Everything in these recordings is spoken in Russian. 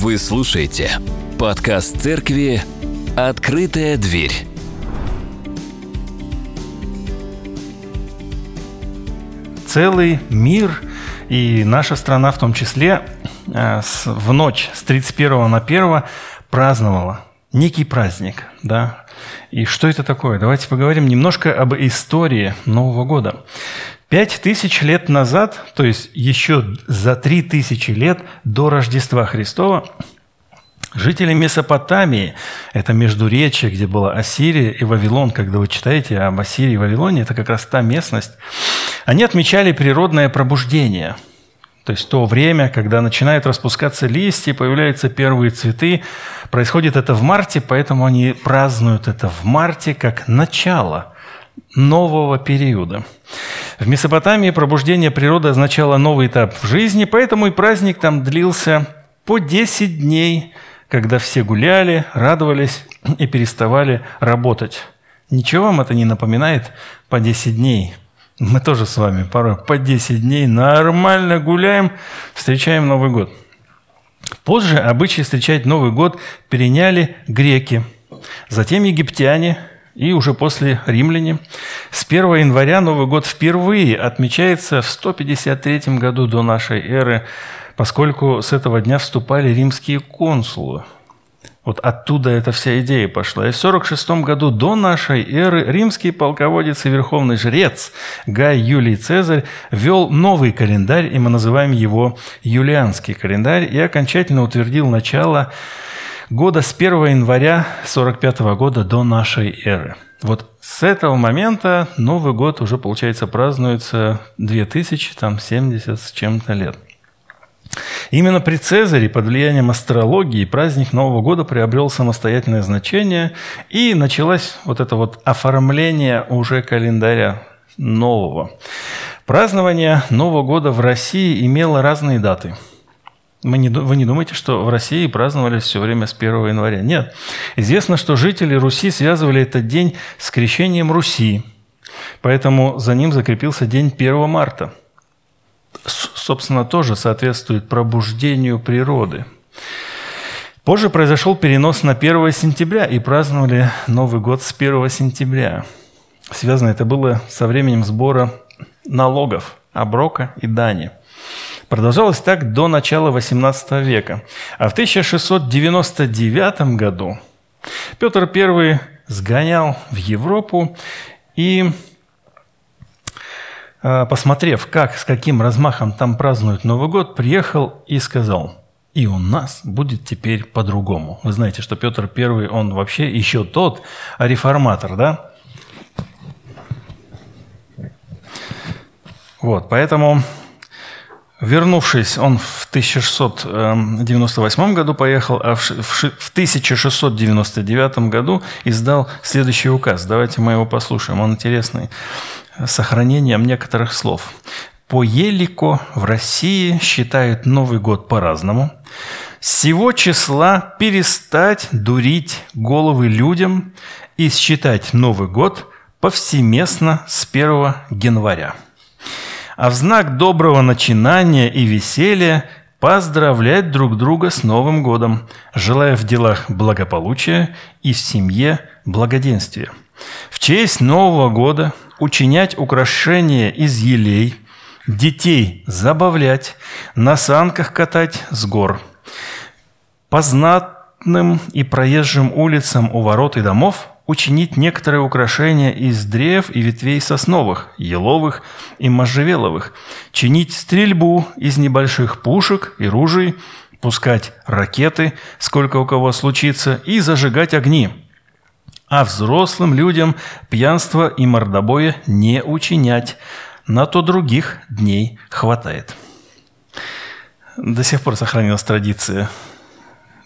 Вы слушаете подкаст церкви «Открытая дверь». Целый мир и наша страна в том числе э, в ночь с 31 на 1 праздновала некий праздник, да. И что это такое? Давайте поговорим немножко об истории Нового года. Пять тысяч лет назад, то есть еще за три тысячи лет до Рождества Христова, жители Месопотамии, это Междуречье, где была Ассирия и Вавилон, когда вы читаете об Ассирии и Вавилоне, это как раз та местность, они отмечали природное пробуждение – то есть то время, когда начинают распускаться листья, появляются первые цветы. Происходит это в марте, поэтому они празднуют это в марте как начало нового периода. В Месопотамии пробуждение природы означало новый этап в жизни, поэтому и праздник там длился по 10 дней, когда все гуляли, радовались и переставали работать. Ничего вам это не напоминает по 10 дней? Мы тоже с вами порой по 10 дней нормально гуляем, встречаем Новый год. Позже обычай встречать Новый год переняли греки, затем египтяне и уже после римляне. С 1 января Новый год впервые отмечается в 153 году до нашей эры, поскольку с этого дня вступали римские консулы – вот оттуда эта вся идея пошла. И в 46 году до нашей эры римский полководец и верховный жрец Гай Юлий Цезарь ввел новый календарь, и мы называем его Юлианский календарь, и окончательно утвердил начало года с 1 января 45 года до нашей эры. Вот с этого момента Новый год уже, получается, празднуется 2070 с чем-то лет. Именно при Цезаре под влиянием астрологии праздник Нового года приобрел самостоятельное значение, и началось вот это вот оформление уже календаря нового. Празднование Нового года в России имело разные даты. Мы не, вы не думаете, что в России праздновали все время с 1 января? Нет. Известно, что жители Руси связывали этот день с крещением Руси, поэтому за ним закрепился день 1 марта – собственно, тоже соответствует пробуждению природы. Позже произошел перенос на 1 сентября, и праздновали Новый год с 1 сентября. Связано это было со временем сбора налогов, оброка и дани. Продолжалось так до начала XVIII века. А в 1699 году Петр I сгонял в Европу и а, посмотрев, как, с каким размахом там празднуют Новый год, приехал и сказал, и у нас будет теперь по-другому. Вы знаете, что Петр I, он вообще еще тот реформатор, да? Вот, поэтому, вернувшись, он в 1698 эм, году поехал, а в 1699 году издал следующий указ. Давайте мы его послушаем, он интересный сохранением некоторых слов. По елико в России считают Новый год по-разному. Сего числа перестать дурить головы людям и считать Новый год повсеместно с 1 января. А в знак доброго начинания и веселья поздравлять друг друга с Новым годом, желая в делах благополучия и в семье благоденствия. В честь Нового года учинять украшения из елей, детей забавлять, на санках катать с гор. По знатным и проезжим улицам у ворот и домов учинить некоторые украшения из древ и ветвей сосновых, еловых и можжевеловых, чинить стрельбу из небольших пушек и ружей, пускать ракеты, сколько у кого случится, и зажигать огни – а взрослым людям пьянство и мордобоя не учинять, на то других дней хватает. До сих пор сохранилась традиция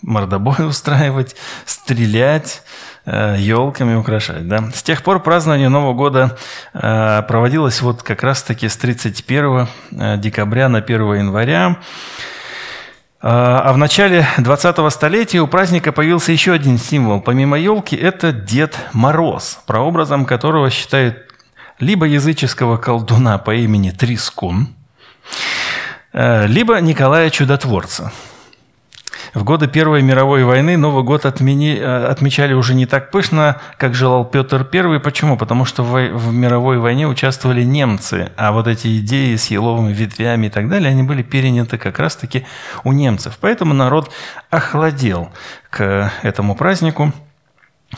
мордобой устраивать, стрелять, елками э, украшать. Да? С тех пор празднование Нового года э, проводилось вот как раз-таки с 31 э, декабря на 1 января. А в начале 20-го столетия у праздника появился еще один символ. Помимо елки, это Дед Мороз, прообразом которого считают либо языческого колдуна по имени Трискун, либо Николая Чудотворца. В годы Первой мировой войны Новый год отмени, э, отмечали уже не так пышно, как желал Петр I. Почему? Потому что в, в мировой войне участвовали немцы, а вот эти идеи с еловыми ветвями и так далее, они были переняты как раз-таки у немцев. Поэтому народ охладел к этому празднику.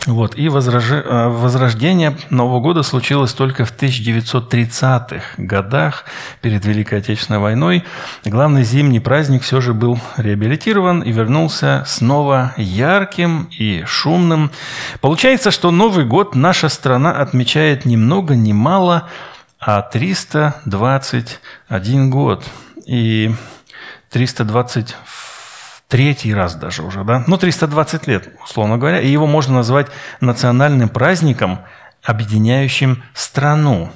Вот. И э, возрождение Нового года случилось только в 1930-х годах, перед Великой Отечественной войной. Главный зимний праздник все же был реабилитирован и вернулся снова ярким и шумным. Получается, что Новый год наша страна отмечает ни много ни мало, а 321 год. И 320 третий раз даже уже, да? Ну, 320 лет, условно говоря. И его можно назвать национальным праздником, объединяющим страну.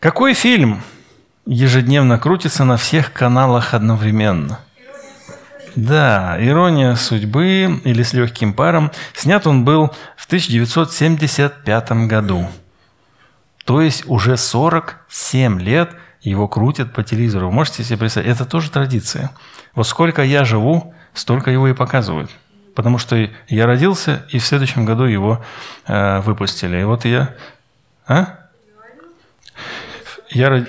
Какой фильм ежедневно крутится на всех каналах одновременно? Да, «Ирония судьбы» или «С легким паром». Снят он был в 1975 году. То есть уже 47 лет его крутят по телевизору. Можете себе представить? Это тоже традиция. Вот сколько я живу, столько его и показывают. Потому что я родился, и в следующем году его э, выпустили. И вот я... А? Я...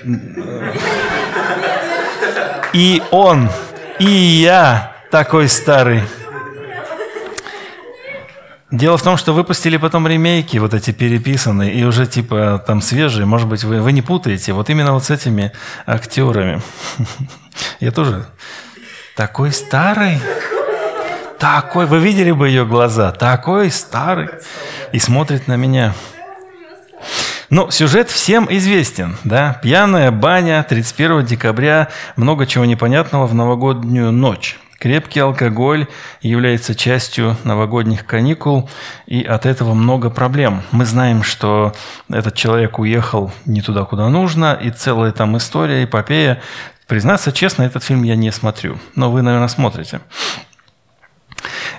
И он, и я такой старый. Дело в том, что выпустили потом ремейки, вот эти переписанные, и уже типа там свежие, может быть, вы, вы не путаете, вот именно вот с этими актерами. Я тоже такой старый. Такой, вы видели бы ее глаза, такой старый. И смотрит на меня. Ну, сюжет всем известен, да? Пьяная баня, 31 декабря, много чего непонятного в новогоднюю ночь. Крепкий алкоголь является частью новогодних каникул, и от этого много проблем. Мы знаем, что этот человек уехал не туда, куда нужно, и целая там история, эпопея. Признаться честно, этот фильм я не смотрю, но вы, наверное, смотрите.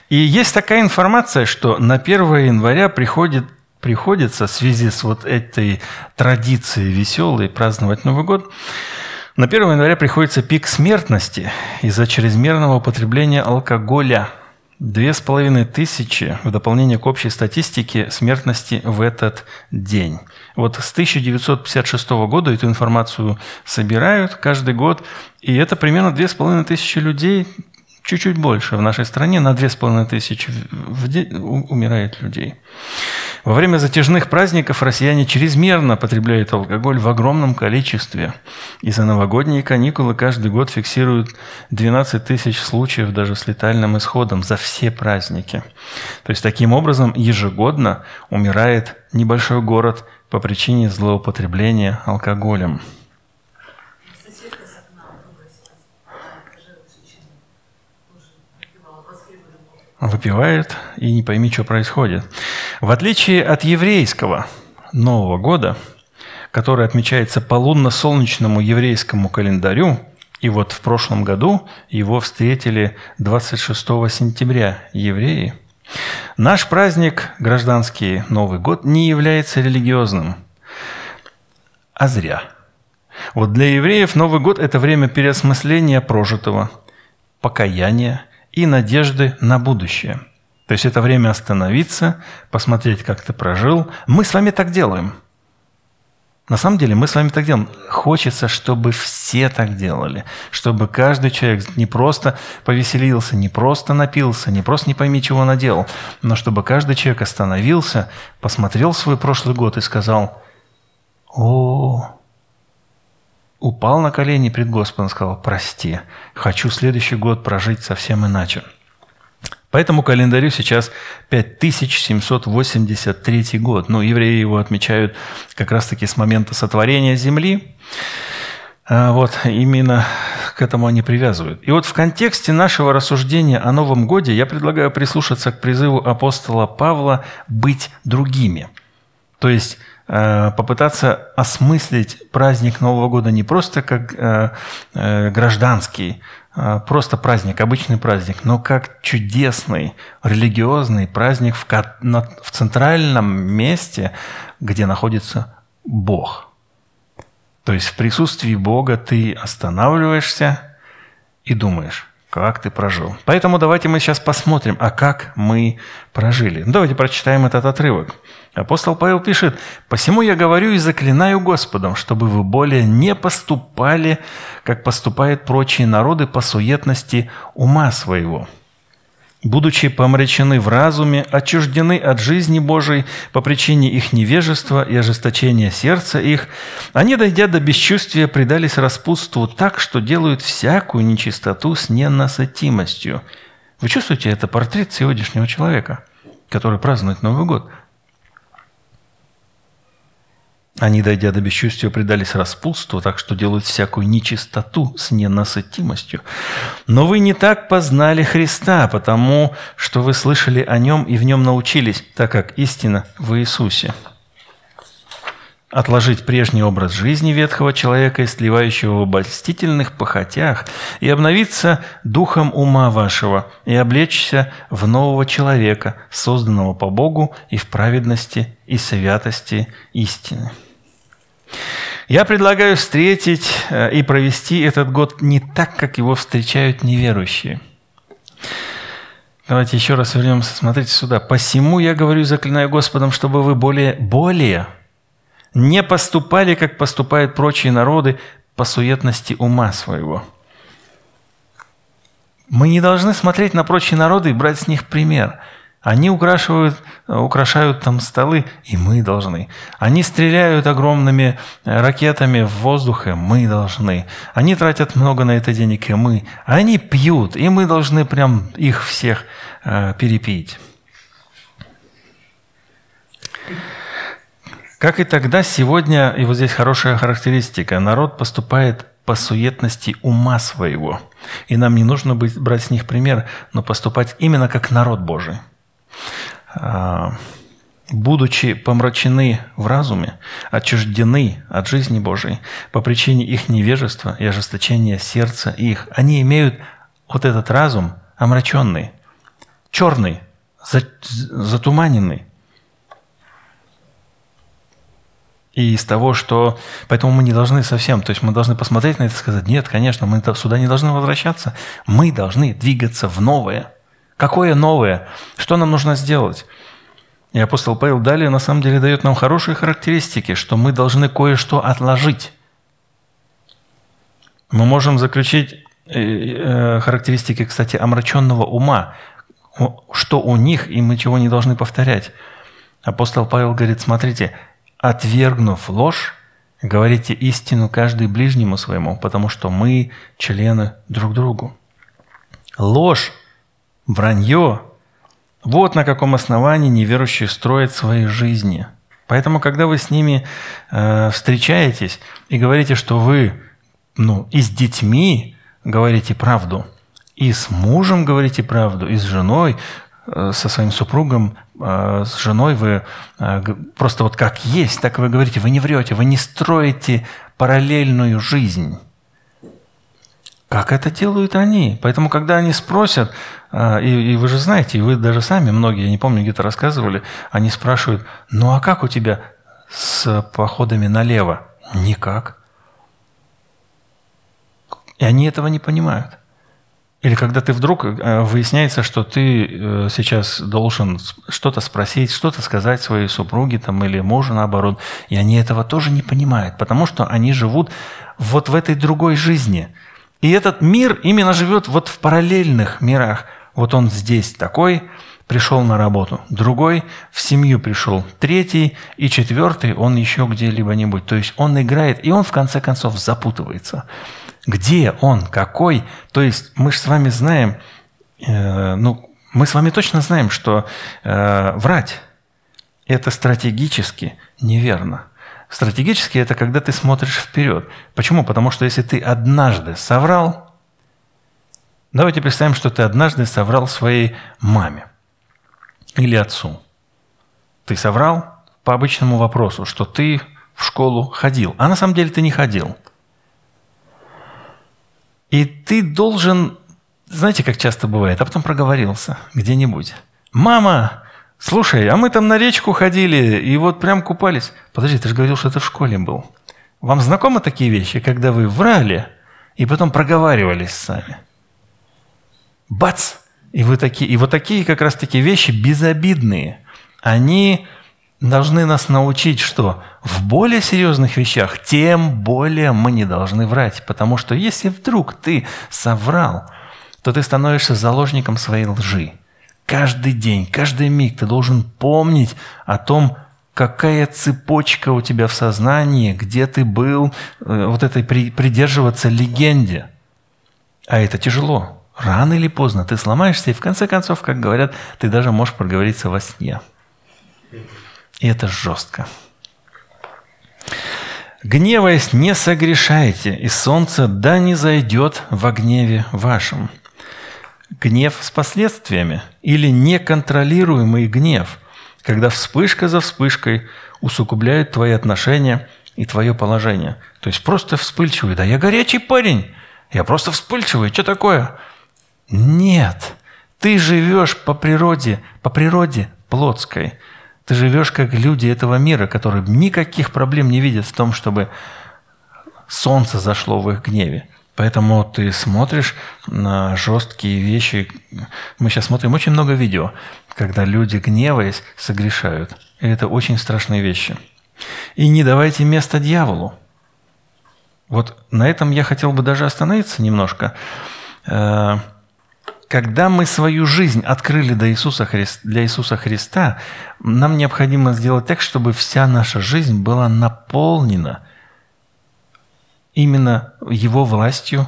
И есть такая информация, что на 1 января приходит, приходится в связи с вот этой традицией веселой праздновать Новый год, на 1 января приходится пик смертности из-за чрезмерного употребления алкоголя. Две с половиной тысячи в дополнение к общей статистике смертности в этот день. Вот с 1956 года эту информацию собирают каждый год, и это примерно две с половиной тысячи людей, чуть-чуть больше в нашей стране, на две с половиной тысячи в день умирает людей. Во время затяжных праздников россияне чрезмерно потребляют алкоголь в огромном количестве. И за новогодние каникулы каждый год фиксируют 12 тысяч случаев даже с летальным исходом за все праздники. То есть таким образом ежегодно умирает небольшой город по причине злоупотребления алкоголем. выпивает и не пойми, что происходит. В отличие от еврейского Нового года, который отмечается по лунно-солнечному еврейскому календарю, и вот в прошлом году его встретили 26 сентября евреи, наш праздник, гражданский Новый год, не является религиозным, а зря. Вот для евреев Новый год – это время переосмысления прожитого, покаяния – и надежды на будущее. То есть это время остановиться, посмотреть, как ты прожил. Мы с вами так делаем. На самом деле мы с вами так делаем. Хочется, чтобы все так делали. Чтобы каждый человек не просто повеселился, не просто напился, не просто не пойми, чего наделал, но чтобы каждый человек остановился, посмотрел свой прошлый год и сказал, «О, упал на колени пред Господом, сказал, прости, хочу следующий год прожить совсем иначе. По этому календарю сейчас 5783 год. Ну, евреи его отмечают как раз-таки с момента сотворения земли. А вот именно к этому они привязывают. И вот в контексте нашего рассуждения о Новом Годе я предлагаю прислушаться к призыву апостола Павла быть другими. То есть Э, попытаться осмыслить праздник Нового года не просто как э, э, гражданский, а просто праздник, обычный праздник, но как чудесный религиозный праздник в, в центральном месте, где находится Бог. То есть в присутствии Бога ты останавливаешься и думаешь, как ты прожил. Поэтому давайте мы сейчас посмотрим, а как мы прожили. Давайте прочитаем этот отрывок. Апостол Павел пишет, «Посему я говорю и заклинаю Господом, чтобы вы более не поступали, как поступают прочие народы по суетности ума своего» будучи помрачены в разуме, отчуждены от жизни Божией по причине их невежества и ожесточения сердца их, они, дойдя до бесчувствия, предались распутству так, что делают всякую нечистоту с ненасытимостью. Вы чувствуете, это портрет сегодняшнего человека, который празднует Новый год – они, дойдя до бесчувствия, предались распутству, так что делают всякую нечистоту с ненасытимостью. Но вы не так познали Христа, потому что вы слышали о Нем и в Нем научились, так как истина в Иисусе. Отложить прежний образ жизни ветхого человека, истлевающего в обольстительных похотях, и обновиться духом ума вашего, и облечься в нового человека, созданного по Богу и в праведности и святости истины. Я предлагаю встретить э, и провести этот год не так, как его встречают неверующие. Давайте еще раз вернемся. Смотрите сюда. «Посему я говорю, заклинаю Господом, чтобы вы более, более не поступали, как поступают прочие народы, по суетности ума своего». Мы не должны смотреть на прочие народы и брать с них пример – они украшивают, украшают там столы, и мы должны. Они стреляют огромными э, ракетами в воздух, и мы должны. Они тратят много на это денег, и мы. Они пьют, и мы должны прям их всех э, перепить. Как и тогда, сегодня, и вот здесь хорошая характеристика, народ поступает по суетности ума своего. И нам не нужно быть, брать с них пример, но поступать именно как народ Божий. А, будучи помрачены в разуме, отчуждены от жизни Божией по причине их невежества и ожесточения сердца их, они имеют вот этот разум омраченный, черный, затуманенный. И из того, что... Поэтому мы не должны совсем... То есть мы должны посмотреть на это и сказать, нет, конечно, мы сюда не должны возвращаться. Мы должны двигаться в новое – Какое новое? Что нам нужно сделать? И апостол Павел далее на самом деле дает нам хорошие характеристики, что мы должны кое-что отложить. Мы можем заключить э, э, характеристики, кстати, омраченного ума, что у них, и мы чего не должны повторять. Апостол Павел говорит, смотрите, отвергнув ложь, говорите истину каждый ближнему своему, потому что мы члены друг другу. Ложь Вранье – вот на каком основании неверующие строят свои жизни. Поэтому, когда вы с ними э, встречаетесь и говорите, что вы ну, и с детьми говорите правду, и с мужем говорите правду, и с женой, э, со своим супругом, э, с женой вы э, просто вот как есть, так вы говорите, вы не врете, вы не строите параллельную жизнь. Как это делают они? Поэтому, когда они спросят, а, и, и вы же знаете, и вы даже сами, многие, я не помню, где-то рассказывали, они спрашивают, ну а как у тебя с походами налево? Никак. И они этого не понимают. Или когда ты вдруг э, выясняется, что ты э, сейчас должен что-то спросить, что-то сказать своей супруге там, или мужу наоборот, и они этого тоже не понимают, потому что они живут вот в этой другой жизни – и этот мир именно живет вот в параллельных мирах. Вот он здесь такой, пришел на работу, другой в семью пришел, третий и четвертый он еще где-либо-нибудь. То есть он играет, и он в конце концов запутывается. Где он, какой? То есть мы же с вами знаем, э, ну, мы с вами точно знаем, что э, врать – это стратегически неверно. Стратегически это когда ты смотришь вперед. Почему? Потому что если ты однажды соврал, давайте представим, что ты однажды соврал своей маме или отцу. Ты соврал по обычному вопросу, что ты в школу ходил, а на самом деле ты не ходил. И ты должен, знаете, как часто бывает, а потом проговорился где-нибудь. «Мама, Слушай, а мы там на речку ходили и вот прям купались. Подожди, ты же говорил, что это в школе был. Вам знакомы такие вещи, когда вы врали и потом проговаривались сами? бац! И, вы такие, и вот такие как раз таки вещи безобидные. Они должны нас научить, что в более серьезных вещах тем более мы не должны врать. Потому что если вдруг ты соврал, то ты становишься заложником своей лжи. Каждый день, каждый миг ты должен помнить о том, какая цепочка у тебя в сознании, где ты был, э, вот этой придерживаться легенде. А это тяжело. Рано или поздно ты сломаешься, и в конце концов, как говорят, ты даже можешь проговориться во сне. И это жестко. Гневаясь, не согрешайте, и солнце да не зайдет во гневе вашем. Гнев с последствиями или неконтролируемый гнев, когда вспышка за вспышкой усугубляют твои отношения и твое положение. То есть просто вспыльчивый. Да я горячий парень, я просто вспыльчивый, что такое? Нет, ты живешь по природе, по природе плотской – ты живешь как люди этого мира, которые никаких проблем не видят в том, чтобы солнце зашло в их гневе. Поэтому ты смотришь на жесткие вещи. Мы сейчас смотрим очень много видео, когда люди, гневаясь, согрешают. И это очень страшные вещи. И не давайте место дьяволу. Вот на этом я хотел бы даже остановиться немножко. Э, когда мы свою жизнь открыли для Иисуса, Христа, для Иисуса Христа, нам необходимо сделать так, чтобы вся наша жизнь была наполнена именно Его властью,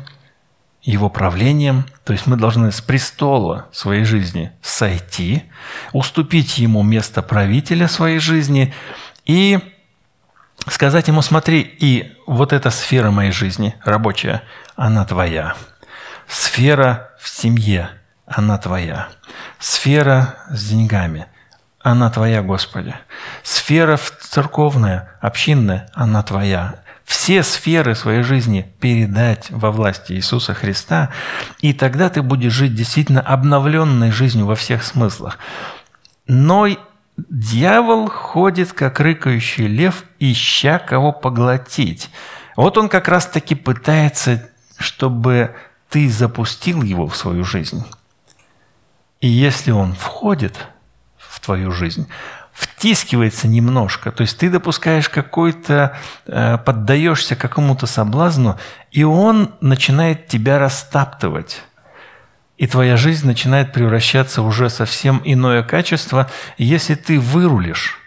Его правлением. То есть мы должны с престола своей жизни сойти, уступить Ему место правителя своей жизни и сказать Ему, смотри, и вот эта сфера моей жизни, рабочая, она твоя. Сфера в семье, она твоя. Сфера с деньгами, она твоя, Господи. Сфера церковная, общинная, она твоя. Все сферы своей жизни передать во власти Иисуса Христа, и тогда ты будешь жить действительно обновленной жизнью во всех смыслах. Но дьявол ходит, как рыкающий лев, ища кого поглотить. Вот он как раз-таки пытается, чтобы ты запустил его в свою жизнь. И если он входит в твою жизнь, втискивается немножко, то есть ты допускаешь какой-то, э, поддаешься какому-то соблазну, и он начинает тебя растаптывать. И твоя жизнь начинает превращаться уже совсем иное качество, если ты вырулишь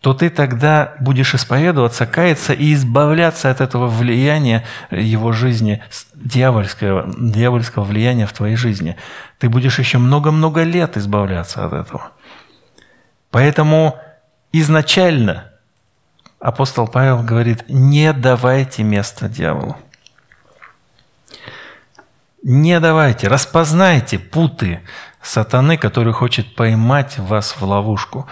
то ты тогда будешь исповедоваться, каяться и избавляться от этого влияния его жизни, дьявольского, дьявольского влияния в твоей жизни. Ты будешь еще много-много лет избавляться от этого. Поэтому изначально апостол Павел говорит, не давайте место дьяволу. Не давайте, распознайте путы сатаны, который хочет поймать вас в ловушку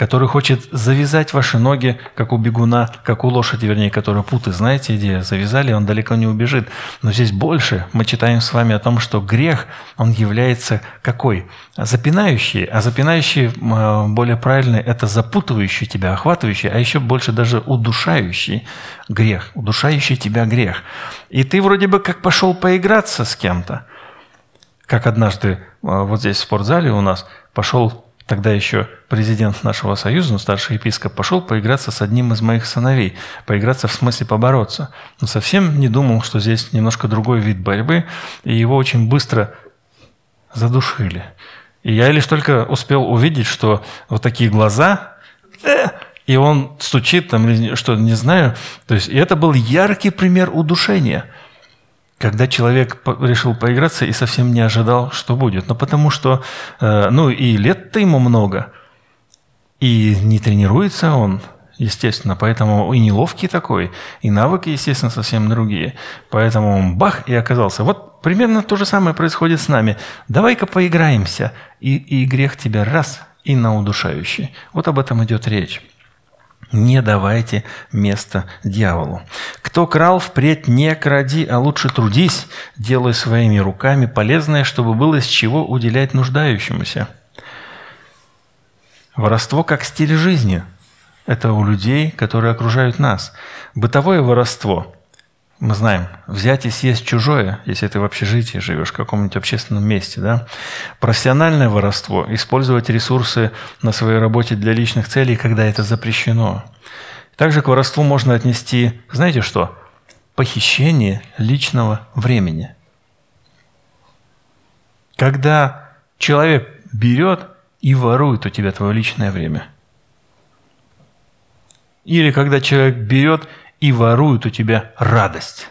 который хочет завязать ваши ноги, как у бегуна, как у лошади, вернее, которая путы, знаете, идея, завязали, он далеко не убежит. Но здесь больше мы читаем с вами о том, что грех, он является какой? Запинающий, а запинающий, э, более правильный, это запутывающий тебя, охватывающий, а еще больше даже удушающий грех, удушающий тебя грех. И ты вроде бы как пошел поиграться с кем-то, как однажды э, вот здесь в спортзале у нас пошел Тогда еще президент нашего союза, ну, старший епископ, пошел поиграться с одним из моих сыновей. Поиграться в смысле побороться. Но совсем не думал, что здесь немножко другой вид борьбы, и его очень быстро задушили. И я лишь только успел увидеть, что вот такие глаза, э, и он стучит там, что, не знаю. То есть, и это был яркий пример удушения – когда человек решил поиграться и совсем не ожидал, что будет. Ну, потому что, э, ну, и лет-то ему много, и не тренируется он, естественно, поэтому и неловкий такой, и навыки, естественно, совсем другие. Поэтому он бах и оказался. Вот примерно то же самое происходит с нами. Давай-ка поиграемся, и, и грех тебя раз и на удушающий. Вот об этом идет речь. Не давайте место дьяволу. Кто крал, впредь не кради, а лучше трудись, делай своими руками полезное, чтобы было из чего уделять нуждающемуся. Воровство как стиль жизни. Это у людей, которые окружают нас. Бытовое воровство. Мы знаем, взять и съесть чужое, если ты в общежитии живешь, в каком-нибудь общественном месте, да. Профессиональное воровство, использовать ресурсы на своей работе для личных целей, когда это запрещено. Также к воровству можно отнести, знаете что? Похищение личного времени. Когда человек берет и ворует у тебя твое личное время. Или когда человек берет и воруют у тебя радость.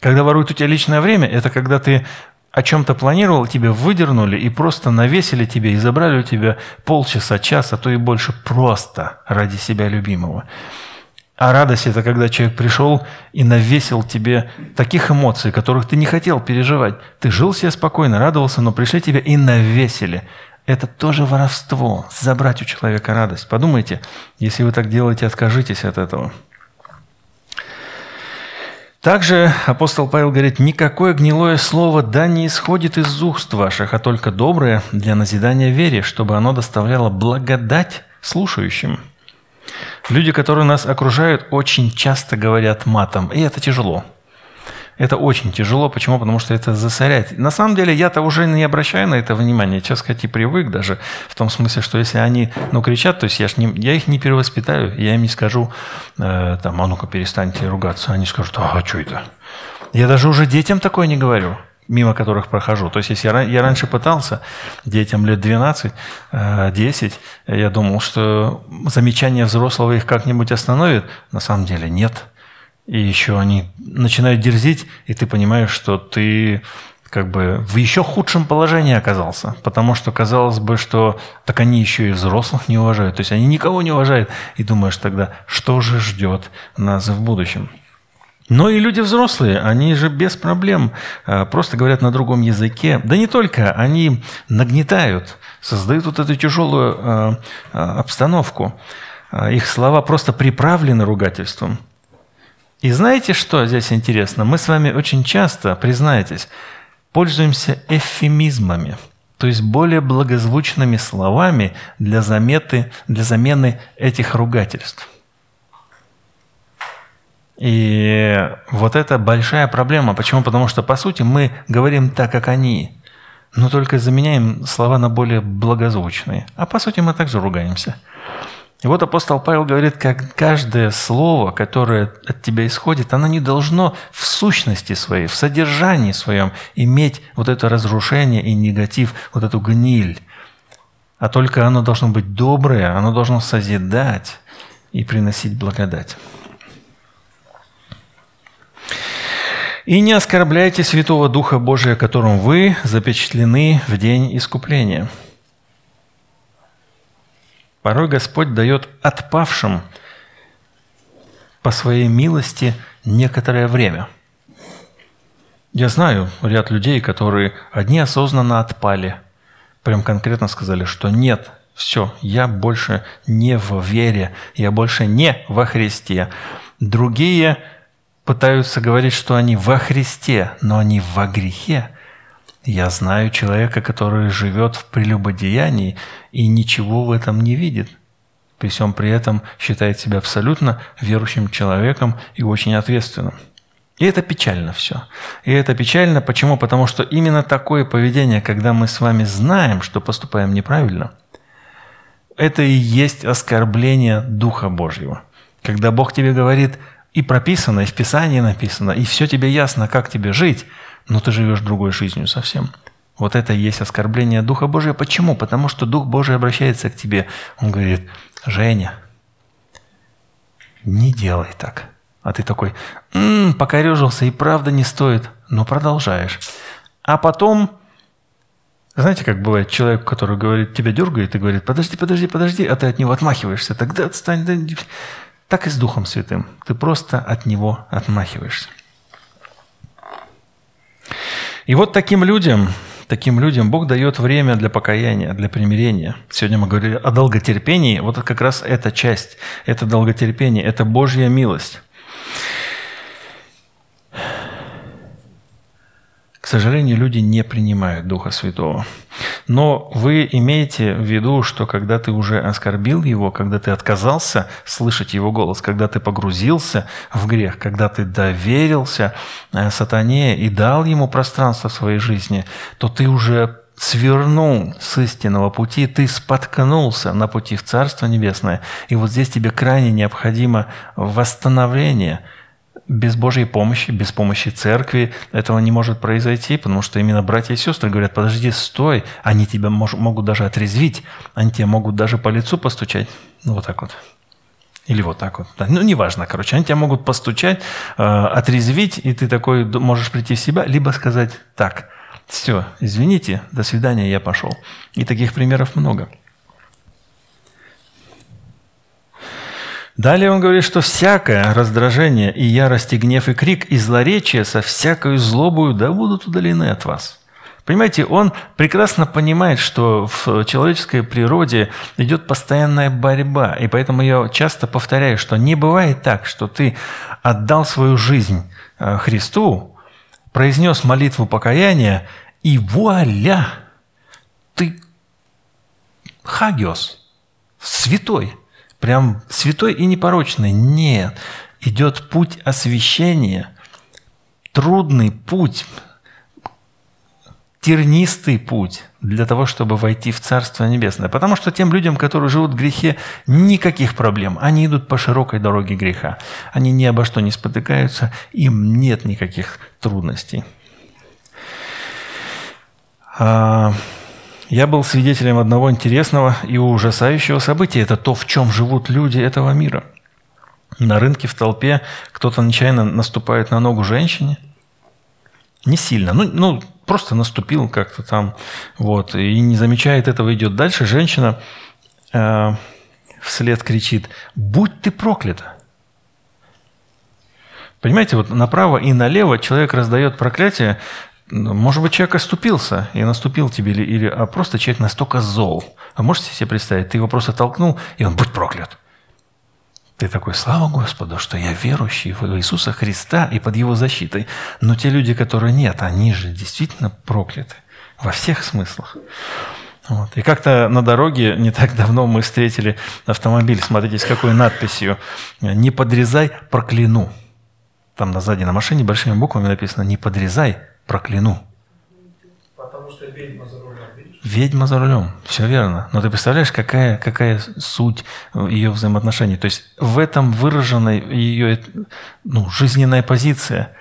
Когда воруют у тебя личное время, это когда ты о чем-то планировал, тебе выдернули и просто навесили тебе и забрали у тебя полчаса, час, а то и больше просто ради себя любимого. А радость – это когда человек пришел и навесил тебе таких эмоций, которых ты не хотел переживать. Ты жил себе спокойно, радовался, но пришли тебе и навесили. Это тоже воровство – забрать у человека радость. Подумайте, если вы так делаете, откажитесь от этого – также апостол Павел говорит, «Никакое гнилое слово да не исходит из уст ваших, а только доброе для назидания вере, чтобы оно доставляло благодать слушающим». Люди, которые нас окружают, очень часто говорят матом, и это тяжело. Это очень тяжело. Почему? Потому что это засоряет. На самом деле я-то уже не обращаю на это внимания. Сейчас, сказать, и привык даже. В том смысле, что если они ну, кричат, то есть я, ж не, я их не перевоспитаю. Я им не скажу, э, там, а ну-ка перестаньте ругаться. Они скажут, а что это? Я даже уже детям такое не говорю мимо которых прохожу. То есть, если я, я раньше пытался, детям лет 12, 10, э, я думал, что замечание взрослого их как-нибудь остановит. На самом деле нет. И еще они начинают дерзить, и ты понимаешь, что ты как бы в еще худшем положении оказался. Потому что казалось бы, что так они еще и взрослых не уважают. То есть они никого не уважают. И думаешь тогда, что же ждет нас в будущем? Но и люди взрослые, они же без проблем а, просто говорят на другом языке. Да не только, они нагнетают, создают вот эту тяжелую а, а, обстановку. Их слова просто приправлены ругательством. И знаете, что здесь интересно? Мы с вами очень часто, признайтесь, пользуемся эвфемизмами, то есть более благозвучными словами для, заметы, для замены этих ругательств. И вот это большая проблема. Почему? Потому что, по сути, мы говорим так, как они, но только заменяем слова на более благозвучные. А по сути, мы также ругаемся. И вот апостол Павел говорит, как каждое слово, которое от тебя исходит, оно не должно в сущности своей, в содержании своем иметь вот это разрушение и негатив, вот эту гниль. А только оно должно быть доброе, оно должно созидать и приносить благодать. «И не оскорбляйте Святого Духа Божия, которым вы запечатлены в день искупления». Порой Господь дает отпавшим по своей милости некоторое время. Я знаю ряд людей, которые одни осознанно отпали, прям конкретно сказали, что нет, все, я больше не в вере, я больше не во Христе. Другие пытаются говорить, что они во Христе, но они во грехе. Я знаю человека, который живет в прелюбодеянии и ничего в этом не видит. При всем при этом считает себя абсолютно верующим человеком и очень ответственным. И это печально все. И это печально почему? Потому что именно такое поведение, когда мы с вами знаем, что поступаем неправильно, это и есть оскорбление Духа Божьего. Когда Бог тебе говорит, и прописано, и в Писании написано, и все тебе ясно, как тебе жить – но ты живешь другой жизнью совсем. Вот это и есть оскорбление Духа Божия. Почему? Потому что Дух Божий обращается к тебе. Он говорит, Женя, не делай так. А ты такой, м-м, покорежился, и правда не стоит. Но продолжаешь. А потом, знаете, как бывает человек, который говорит, тебя дергает и говорит, подожди, подожди, подожди, а ты от него отмахиваешься. Тогда отстань. Так и с Духом Святым. Ты просто от него отмахиваешься. И вот таким людям, таким людям Бог дает время для покаяния, для примирения. Сегодня мы говорили о долготерпении. Вот как раз эта часть, это долготерпение, это Божья милость. К сожалению, люди не принимают Духа Святого. Но вы имеете в виду, что когда ты уже оскорбил его, когда ты отказался слышать его голос, когда ты погрузился в грех, когда ты доверился э, сатане и дал ему пространство в своей жизни, то ты уже свернул с истинного пути, ты споткнулся на пути в Царство Небесное. И вот здесь тебе крайне необходимо восстановление – без Божьей помощи, без помощи церкви этого не может произойти, потому что именно братья и сестры говорят, подожди, стой, они тебя мож, могут даже отрезвить, они тебя могут даже по лицу постучать. Ну, вот так вот. Или вот так вот. Ну, неважно, короче. Они тебя могут постучать, э, отрезвить, и ты такой можешь прийти в себя, либо сказать так, все, извините, до свидания, я пошел. И таких примеров много. Далее он говорит, что всякое раздражение и ярость, и гнев, и крик, и злоречие со всякой злобою да будут удалены от вас. Понимаете, он прекрасно понимает, что в человеческой природе идет постоянная борьба. И поэтому я часто повторяю, что не бывает так, что ты отдал свою жизнь э, Христу, произнес молитву покаяния, и вуаля, ты хагиос, святой – прям святой и непорочный. Нет. Идет путь освящения, трудный путь, тернистый путь для того, чтобы войти в Царство Небесное. Потому что тем людям, которые живут в грехе, никаких проблем. Они идут по широкой дороге греха. Они ни обо что не спотыкаются, им нет никаких трудностей. Я был свидетелем одного интересного и ужасающего события. Это то, в чем живут люди этого мира. На рынке в толпе кто-то нечаянно наступает на ногу женщине. Не сильно, ну, ну просто наступил как-то там, вот, и не замечает этого, идет дальше. Женщина э, вслед кричит, будь ты проклята. Понимаете, вот направо и налево человек раздает проклятие, может быть, человек оступился и наступил тебе, или, или а просто человек настолько зол. Вы можете себе представить, ты его просто толкнул, и он, будь проклят. Ты такой, слава Господу, что я верующий в Иисуса Христа и под Его защитой. Но те люди, которые нет, они же действительно прокляты во всех смыслах. Вот. И как-то на дороге не так давно мы встретили автомобиль, смотрите, с какой надписью «Не подрезай, прокляну». Там на сзади на машине большими буквами написано «Не подрезай, прокляну. Потому что ведьма за рулем, видишь? Ведьма за рулем, все верно. Но ты представляешь, какая, какая суть ее взаимоотношений? То есть в этом выражена ее ну, жизненная позиция.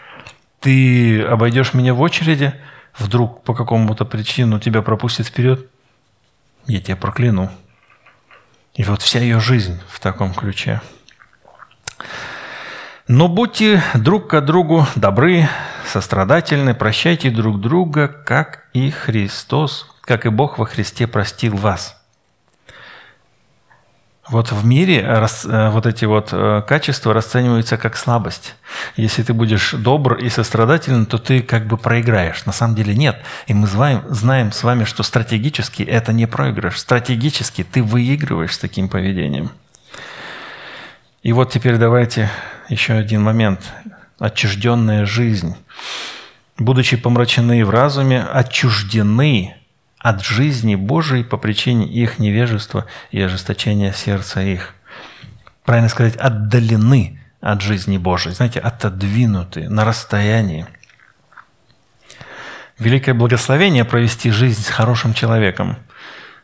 Ты обойдешь меня в очереди, вдруг по какому-то причину тебя пропустят вперед, я тебя прокляну. И вот вся ее жизнь в таком ключе. Но будьте друг к другу добры, сострадательны, прощайте друг друга, как и Христос, как и Бог во Христе простил вас. Вот в мире э, вот эти вот э, качества расцениваются как слабость. Если ты будешь добр и сострадателен, то ты как бы проиграешь. На самом деле нет. И мы знаем, знаем с вами, что стратегически это не проигрыш. Стратегически ты выигрываешь с таким поведением. И вот теперь давайте еще один момент. Отчужденная жизнь. Будучи помрачены в разуме, отчуждены от жизни Божией по причине их невежества и ожесточения сердца их. Правильно сказать, отдалены от жизни Божией, знаете, отодвинуты на расстоянии. Великое благословение провести жизнь с хорошим человеком,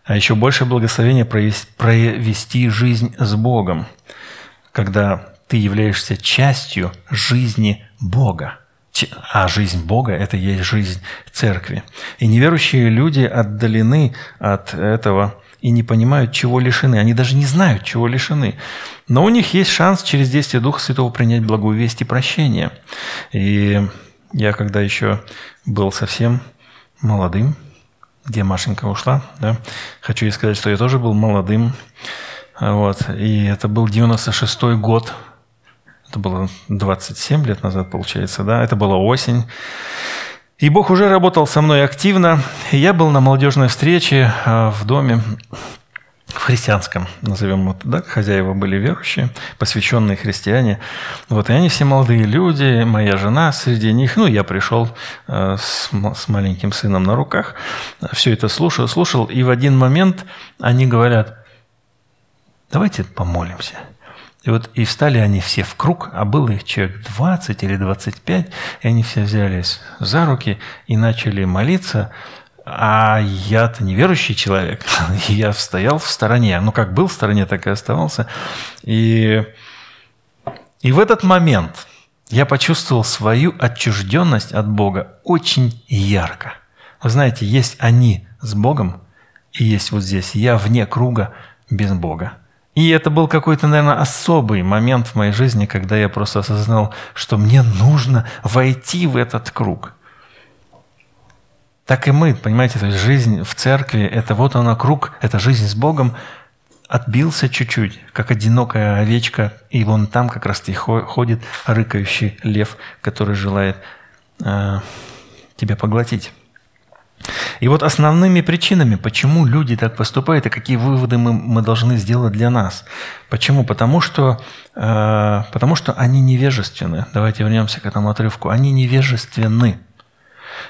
а еще больше благословение провести жизнь с Богом, когда ты являешься частью жизни Бога. А жизнь Бога – это есть жизнь церкви. И неверующие люди отдалены от этого и не понимают, чего лишены. Они даже не знают, чего лишены. Но у них есть шанс через действие Духа Святого принять благую весть и прощение. И я когда еще был совсем молодым, где Машенька ушла, да, хочу ей сказать, что я тоже был молодым. Вот, и это был 96-й год это было 27 лет назад, получается, да? Это была осень. И Бог уже работал со мной активно. Я был на молодежной встрече а, в доме в христианском, назовем вот, да, хозяева были верующие, посвященные христиане. Вот, и они все молодые люди, моя жена среди них, ну, я пришел э, с, с маленьким сыном на руках, все это слушал, слушал, и в один момент они говорят, давайте помолимся. И вот и встали они все в круг, а было их человек 20 или 25, и они все взялись за руки и начали молиться – а я-то неверующий человек. я стоял в стороне. Ну, как был в стороне, так и оставался. И, и в этот момент я почувствовал свою отчужденность от Бога очень ярко. Вы знаете, есть они с Богом, и есть вот здесь я вне круга без Бога. И это был какой-то, наверное, особый момент в моей жизни, когда я просто осознал, что мне нужно войти в этот круг – так и мы, понимаете, то есть жизнь в церкви, это вот она круг, это жизнь с Богом, отбился чуть-чуть, как одинокая овечка, и вон там как раз ходит рыкающий лев, который желает э, тебя поглотить. И вот основными причинами, почему люди так поступают, и какие выводы мы, мы должны сделать для нас. Почему? Потому что, э, потому что они невежественны. Давайте вернемся к этому отрывку. Они невежественны.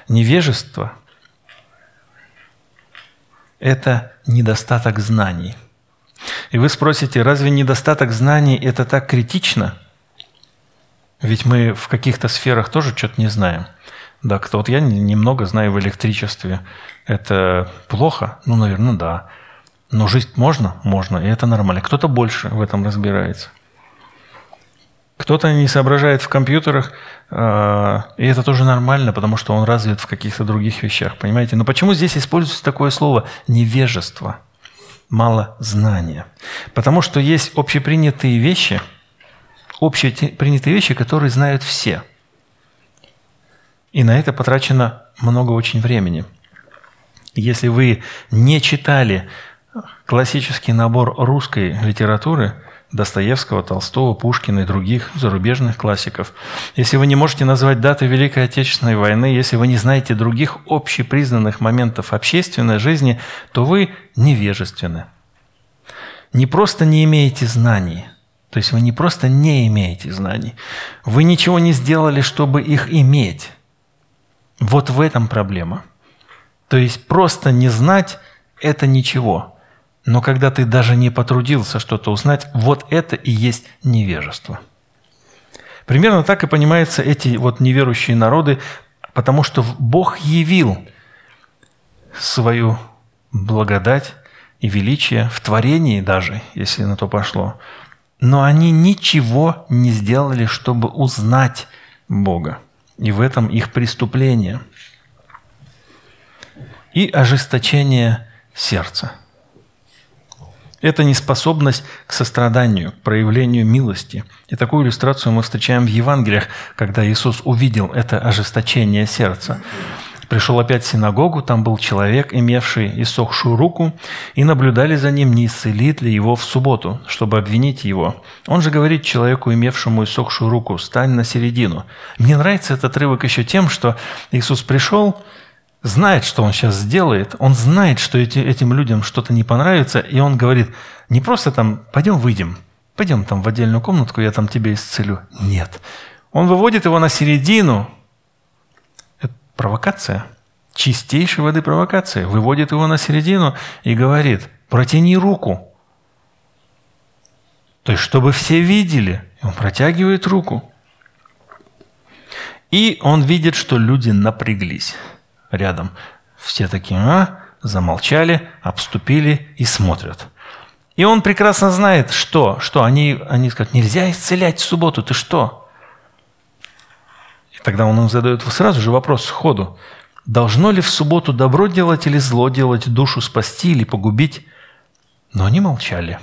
Невежество – это недостаток знаний. И вы спросите, разве недостаток знаний – это так критично? Ведь мы в каких-то сферах тоже что-то не знаем. Да, кто вот я немного знаю в электричестве. Это плохо? Ну, наверное, да. Но жить можно? Можно, и это нормально. Кто-то больше в этом разбирается. Кто-то не соображает в компьютерах, а, и это тоже нормально, потому что он развит в каких-то других вещах, понимаете? Но почему здесь используется такое слово «невежество», «мало знания»? Потому что есть общепринятые вещи, общепринятые вещи, которые знают все. И на это потрачено много очень времени. Если вы не читали классический набор русской литературы – Достоевского, Толстого, Пушкина и других зарубежных классиков. Если вы не можете назвать даты Великой Отечественной войны, если вы не знаете других общепризнанных моментов общественной жизни, то вы невежественны. Не просто не имеете знаний, то есть вы не просто не имеете знаний, вы ничего не сделали, чтобы их иметь. Вот в этом проблема. То есть просто не знать – это ничего – но когда ты даже не потрудился что-то узнать, вот это и есть невежество. Примерно так и понимаются эти вот неверующие народы, потому что Бог явил свою благодать и величие в творении даже, если на то пошло. Но они ничего не сделали, чтобы узнать Бога. И в этом их преступление. И ожесточение сердца – это неспособность к состраданию, к проявлению милости. И такую иллюстрацию мы встречаем в Евангелиях, когда Иисус увидел это ожесточение сердца. Пришел опять в синагогу, там был человек, имевший иссохшую руку, и наблюдали за ним, не исцелит ли его в субботу, чтобы обвинить его. Он же говорит человеку, имевшему иссохшую руку, «Стань на середину». Мне нравится этот отрывок еще тем, что Иисус пришел, знает, что он сейчас сделает, он знает, что эти, этим людям что-то не понравится, и он говорит, не просто там, пойдем выйдем, пойдем там в отдельную комнатку, я там тебя исцелю. Нет. Он выводит его на середину. Провокация. Чистейшей воды провокация. Выводит его на середину и говорит, протяни руку. То есть, чтобы все видели. Он протягивает руку. И он видит, что люди напряглись рядом. Все такие, а, замолчали, обступили и смотрят. И он прекрасно знает, что, что они, они скажут, нельзя исцелять в субботу, ты что? И тогда он им задает сразу же вопрос сходу. Должно ли в субботу добро делать или зло делать, душу спасти или погубить? Но они молчали.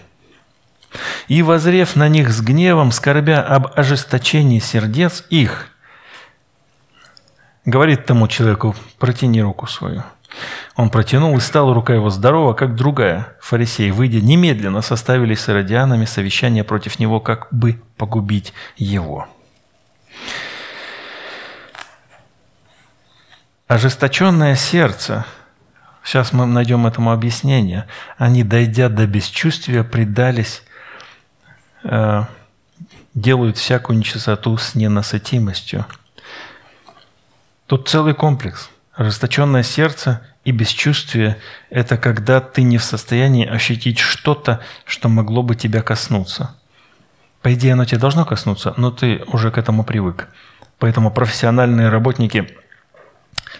И, возрев на них с гневом, скорбя об ожесточении сердец их – Говорит тому человеку, протяни руку свою. Он протянул, и стала рука его здорова, как другая. Фарисеи, выйдя немедленно, составили с иродианами совещание против него, как бы погубить его. Ожесточенное сердце Сейчас мы найдем этому объяснение. Они, дойдя до бесчувствия, предались, э, делают всякую нечистоту с ненасытимостью. Тут целый комплекс. Расточенное сердце и бесчувствие – это когда ты не в состоянии ощутить что-то, что могло бы тебя коснуться. По идее, оно тебя должно коснуться, но ты уже к этому привык. Поэтому профессиональные работники,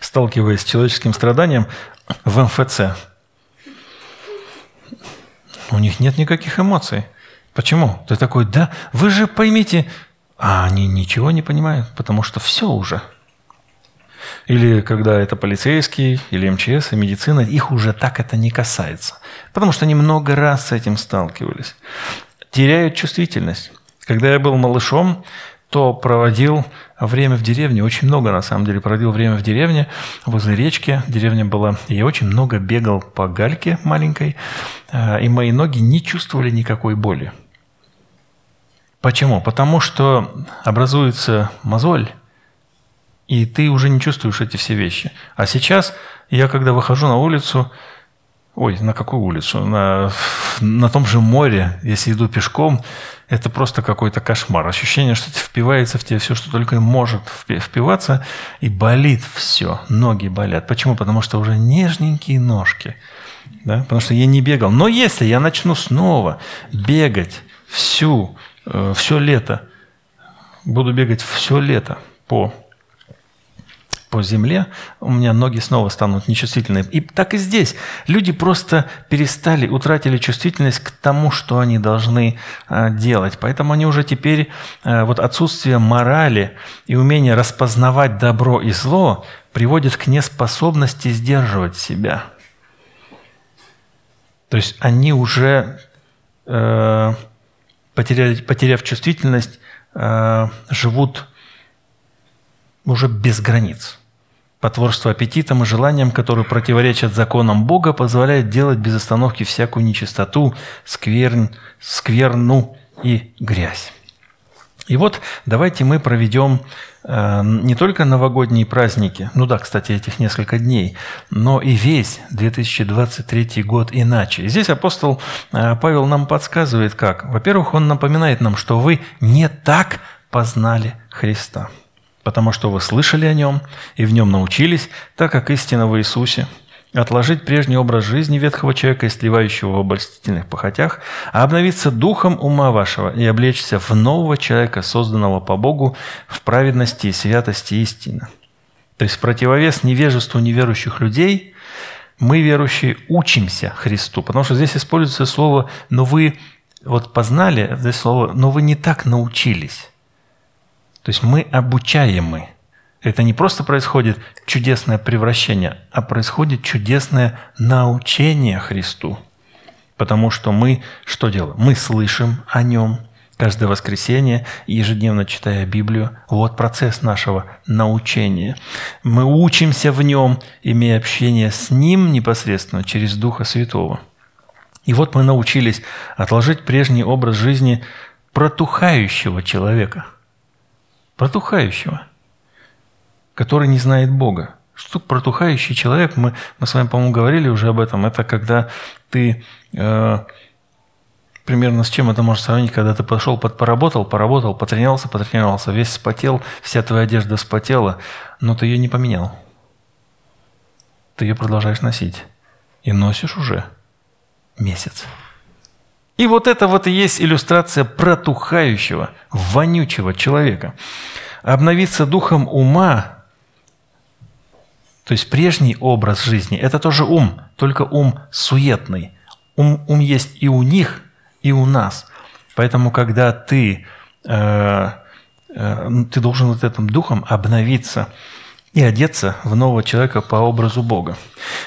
сталкиваясь с человеческим страданием в МФЦ, у них нет никаких эмоций. Почему? Ты такой, да, вы же поймите, а они ничего не понимают, потому что все уже – или когда это полицейские, или МЧС, и медицина, их уже так это не касается. Потому что они много раз с этим сталкивались. Теряют чувствительность. Когда я был малышом, то проводил время в деревне, очень много на самом деле, проводил время в деревне, возле речки, деревня была, и я очень много бегал по гальке маленькой, э, и мои ноги не чувствовали никакой боли. Почему? Потому что образуется мозоль, и ты уже не чувствуешь эти все вещи. А сейчас я, когда выхожу на улицу, ой, на какую улицу? На, на том же море, если иду пешком, это просто какой-то кошмар. Ощущение, что впивается в тебя все, что только может впиваться, и болит все, ноги болят. Почему? Потому что уже нежненькие ножки. Да? Потому что я не бегал. Но если я начну снова бегать всю, э, все лето, буду бегать все лето по по земле, у меня ноги снова станут нечувствительными. И так и здесь. Люди просто перестали, утратили чувствительность к тому, что они должны а, делать. Поэтому они уже теперь, а, вот отсутствие морали и умение распознавать добро и зло приводит к неспособности сдерживать себя. То есть они уже, э, потеряв чувствительность, э, живут уже без границ. Потворство аппетитам и желаниям, которые противоречат законам Бога, позволяет делать без остановки всякую нечистоту, скверн, скверну и грязь. И вот давайте мы проведем э, не только новогодние праздники, ну да, кстати, этих несколько дней, но и весь 2023 год иначе. И здесь апостол э, Павел нам подсказывает как. Во-первых, он напоминает нам, что вы не так познали Христа потому что вы слышали о Нем и в Нем научились, так как истина в Иисусе, отложить прежний образ жизни ветхого человека, истлевающего в обольстительных похотях, а обновиться духом ума вашего и облечься в нового человека, созданного по Богу в праведности и святости истины. То есть противовес невежеству неверующих людей мы, верующие, учимся Христу, потому что здесь используется слово «но вы вот познали», здесь слово «но вы не так научились». То есть мы обучаемы. Это не просто происходит чудесное превращение, а происходит чудесное научение Христу. Потому что мы что делаем? Мы слышим о Нем каждое воскресенье, ежедневно читая Библию. Вот процесс нашего научения. Мы учимся в Нем, имея общение с Ним непосредственно через Духа Святого. И вот мы научились отложить прежний образ жизни протухающего человека – протухающего, который не знает Бога. Что протухающий человек, мы, мы с вами, по-моему, говорили уже об этом, это когда ты э, примерно с чем это можно сравнить, когда ты пошел, под, поработал, поработал, потренировался, потренировался, весь спотел, вся твоя одежда спотела, но ты ее не поменял. Ты ее продолжаешь носить. И носишь уже месяц. И вот это вот и есть иллюстрация протухающего, вонючего человека. Обновиться духом ума, то есть прежний образ жизни, это тоже ум, только ум суетный. Ум, ум есть и у них, и у нас. Поэтому, когда ты, э, э, ты должен вот этим духом обновиться – и одеться в нового человека по образу Бога.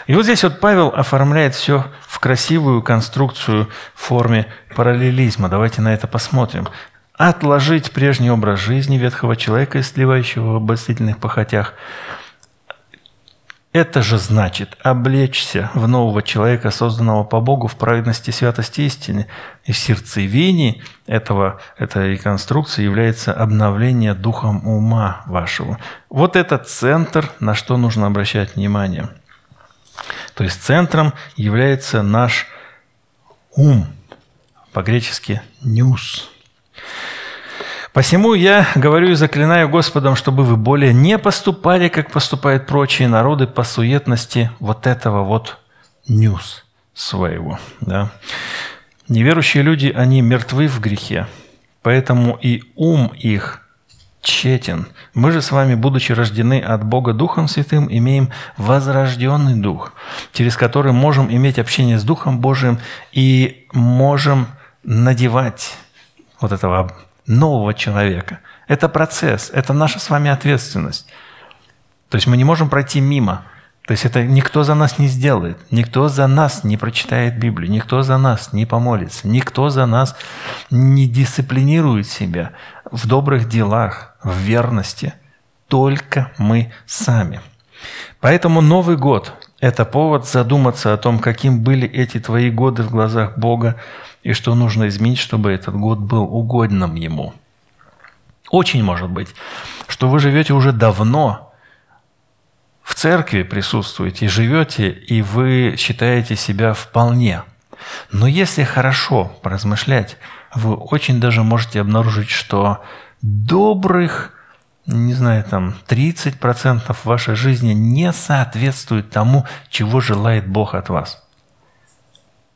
И вот здесь вот Павел оформляет все в красивую конструкцию в форме параллелизма. Давайте на это посмотрим. Отложить прежний образ жизни ветхого человека, сливающего в обольстительных похотях, это же значит облечься в нового человека, созданного по Богу в праведности, святости истины. И в сердцевине этого, этой реконструкции является обновление духом ума вашего. Вот этот центр, на что нужно обращать внимание. То есть центром является наш ум, по-гречески «нюс». Посему я говорю и заклинаю Господом, чтобы вы более не поступали, как поступают прочие народы по суетности вот этого вот нюс своего. Да? Неверующие люди, они мертвы в грехе, поэтому и ум их тщетен. Мы же с вами, будучи рождены от Бога Духом Святым, имеем возрожденный Дух, через который можем иметь общение с Духом Божиим и можем надевать вот этого нового человека. Это процесс, это наша с вами ответственность. То есть мы не можем пройти мимо. То есть это никто за нас не сделает, никто за нас не прочитает Библию, никто за нас не помолится, никто за нас не дисциплинирует себя в добрых делах, в верности. Только мы сами. Поэтому Новый год – это повод задуматься о том, каким были эти твои годы в глазах Бога, и что нужно изменить, чтобы этот год был угодным Ему. Очень может быть, что вы живете уже давно, в церкви присутствуете, живете, и вы считаете себя вполне. Но если хорошо поразмышлять, вы очень даже можете обнаружить, что добрых, не знаю, там 30% вашей жизни не соответствует тому, чего желает Бог от вас.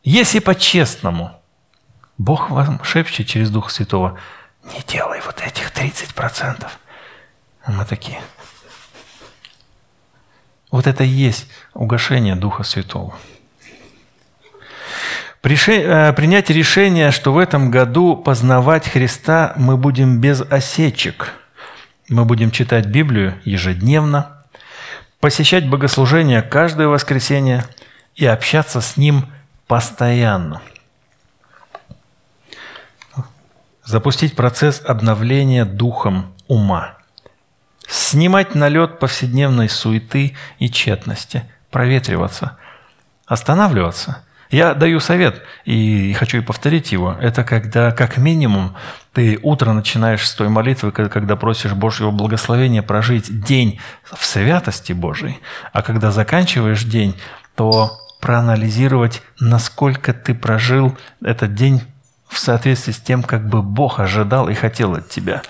Если по-честному – Бог вам шепчет через Духа Святого, не делай вот этих 30%. А мы такие. Вот это и есть угошение Духа Святого. Э, принять решение, что в этом году познавать Христа мы будем без осечек. Мы будем читать Библию ежедневно, посещать богослужения каждое воскресенье и общаться с Ним постоянно – запустить процесс обновления духом ума, снимать налет повседневной суеты и тщетности, проветриваться, останавливаться. Я даю совет, и хочу и повторить его. Это когда, как минимум, ты утро начинаешь с той молитвы, когда просишь Божьего благословения прожить день в святости Божией, а когда заканчиваешь день, то проанализировать, насколько ты прожил этот день в соответствии с тем, как бы Бог ожидал и хотел от тебя.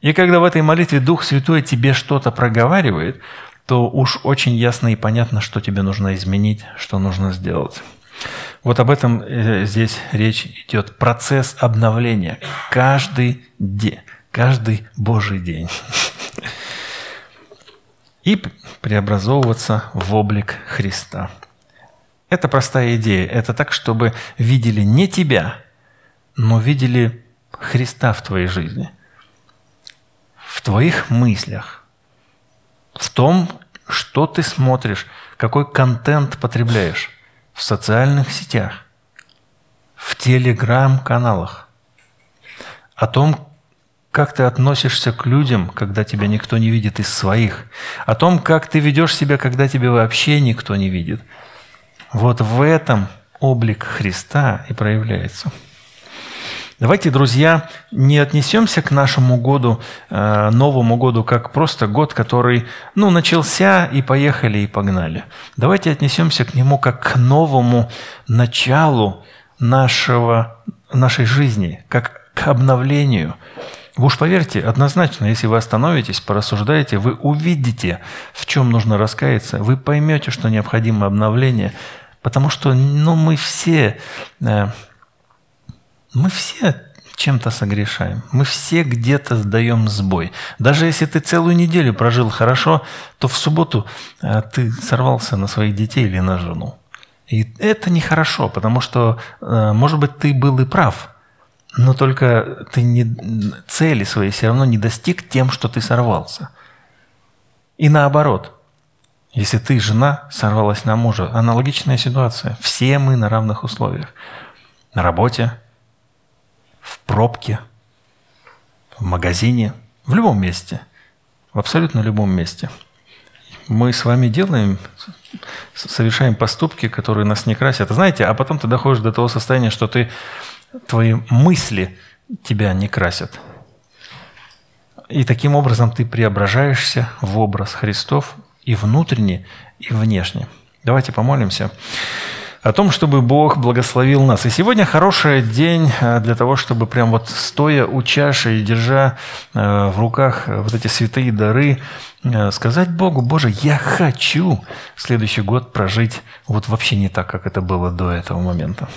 И когда в этой молитве Дух Святой тебе что-то проговаривает, то уж очень ясно и понятно, что тебе нужно изменить, что нужно сделать. Вот об этом э, здесь речь идет. Процесс обновления. Каждый день. Каждый Божий день. И преобразовываться в облик Христа. Это простая идея. Это так, чтобы видели не тебя, но видели Христа в твоей жизни, в твоих мыслях, в том, что ты смотришь, какой контент потребляешь в социальных сетях, в телеграм-каналах, о том, как ты относишься к людям, когда тебя никто не видит из своих, о том, как ты ведешь себя, когда тебя вообще никто не видит. Вот в этом облик Христа и проявляется. Давайте, друзья, не отнесемся к нашему году, э, Новому году, как просто год, который, ну, начался и поехали и погнали. Давайте отнесемся к нему как к новому началу нашего, нашей жизни, как к обновлению. Вы уж поверьте, однозначно, если вы остановитесь, порассуждаете, вы увидите, в чем нужно раскаяться, вы поймете, что необходимо обновление, потому что ну, мы все э, мы все чем-то согрешаем. Мы все где-то сдаем сбой. Даже если ты целую неделю прожил хорошо, то в субботу э, ты сорвался на своих детей или на жену. И это нехорошо, потому что, э, может быть, ты был и прав, но только ты не, цели своей все равно не достиг тем, что ты сорвался. И наоборот, если ты, жена, сорвалась на мужа, аналогичная ситуация. Все мы на равных условиях. На работе, в пробке, в магазине, в любом месте, в абсолютно любом месте. Мы с вами делаем, совершаем поступки, которые нас не красят. Знаете, а потом ты доходишь до того состояния, что ты, твои мысли тебя не красят. И таким образом ты преображаешься в образ Христов и внутренне, и внешне. Давайте помолимся о том, чтобы Бог благословил нас. И сегодня хороший день э, для того, чтобы прям вот стоя у чаши и держа э, в руках вот эти святые дары, э, сказать Богу, Боже, я хочу следующий год прожить вот вообще не так, как это было до этого момента.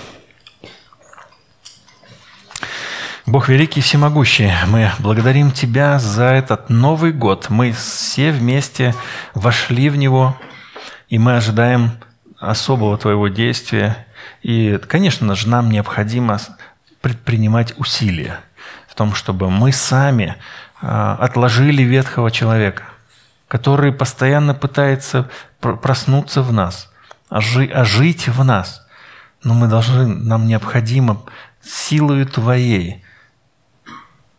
Бог великий и всемогущий, мы благодарим Тебя за этот Новый год. Мы все вместе вошли в него, и мы ожидаем особого Твоего действия. И, конечно же, нам необходимо предпринимать усилия в том, чтобы мы сами а, отложили ветхого человека, который постоянно пытается проснуться в нас, ожить в нас. Но мы должны, нам необходимо силою Твоей,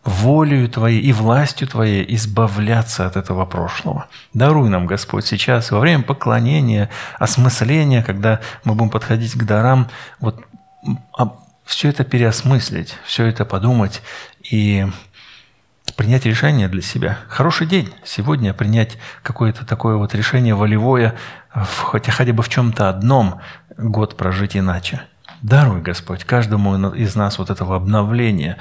волею Твоей и властью Твоей избавляться от этого прошлого. Даруй нам, Господь, сейчас, во время поклонения, осмысления, когда мы будем подходить к дарам, вот а, все это переосмыслить, все это подумать и принять решение для себя. Хороший день сегодня принять какое-то такое вот решение волевое, хотя хотя бы в чем-то одном год прожить иначе. Даруй, Господь, каждому из нас вот этого обновления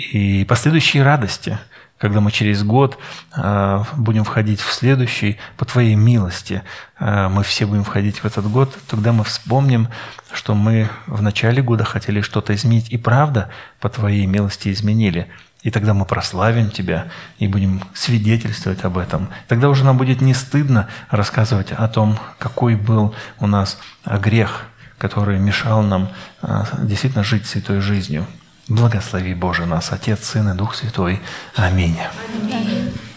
и последующей радости, когда мы через год э, будем входить в следующий, по Твоей милости, э, мы все будем входить в этот год, тогда мы вспомним, что мы в начале года хотели что-то изменить, и правда по Твоей милости изменили. И тогда мы прославим Тебя и будем свидетельствовать об этом. Тогда уже нам будет не стыдно рассказывать о том, какой был у нас грех, который мешал нам а, действительно жить святой жизнью. Благослови, Боже, нас, Отец, Сын и Дух Святой. Аминь. Аминь.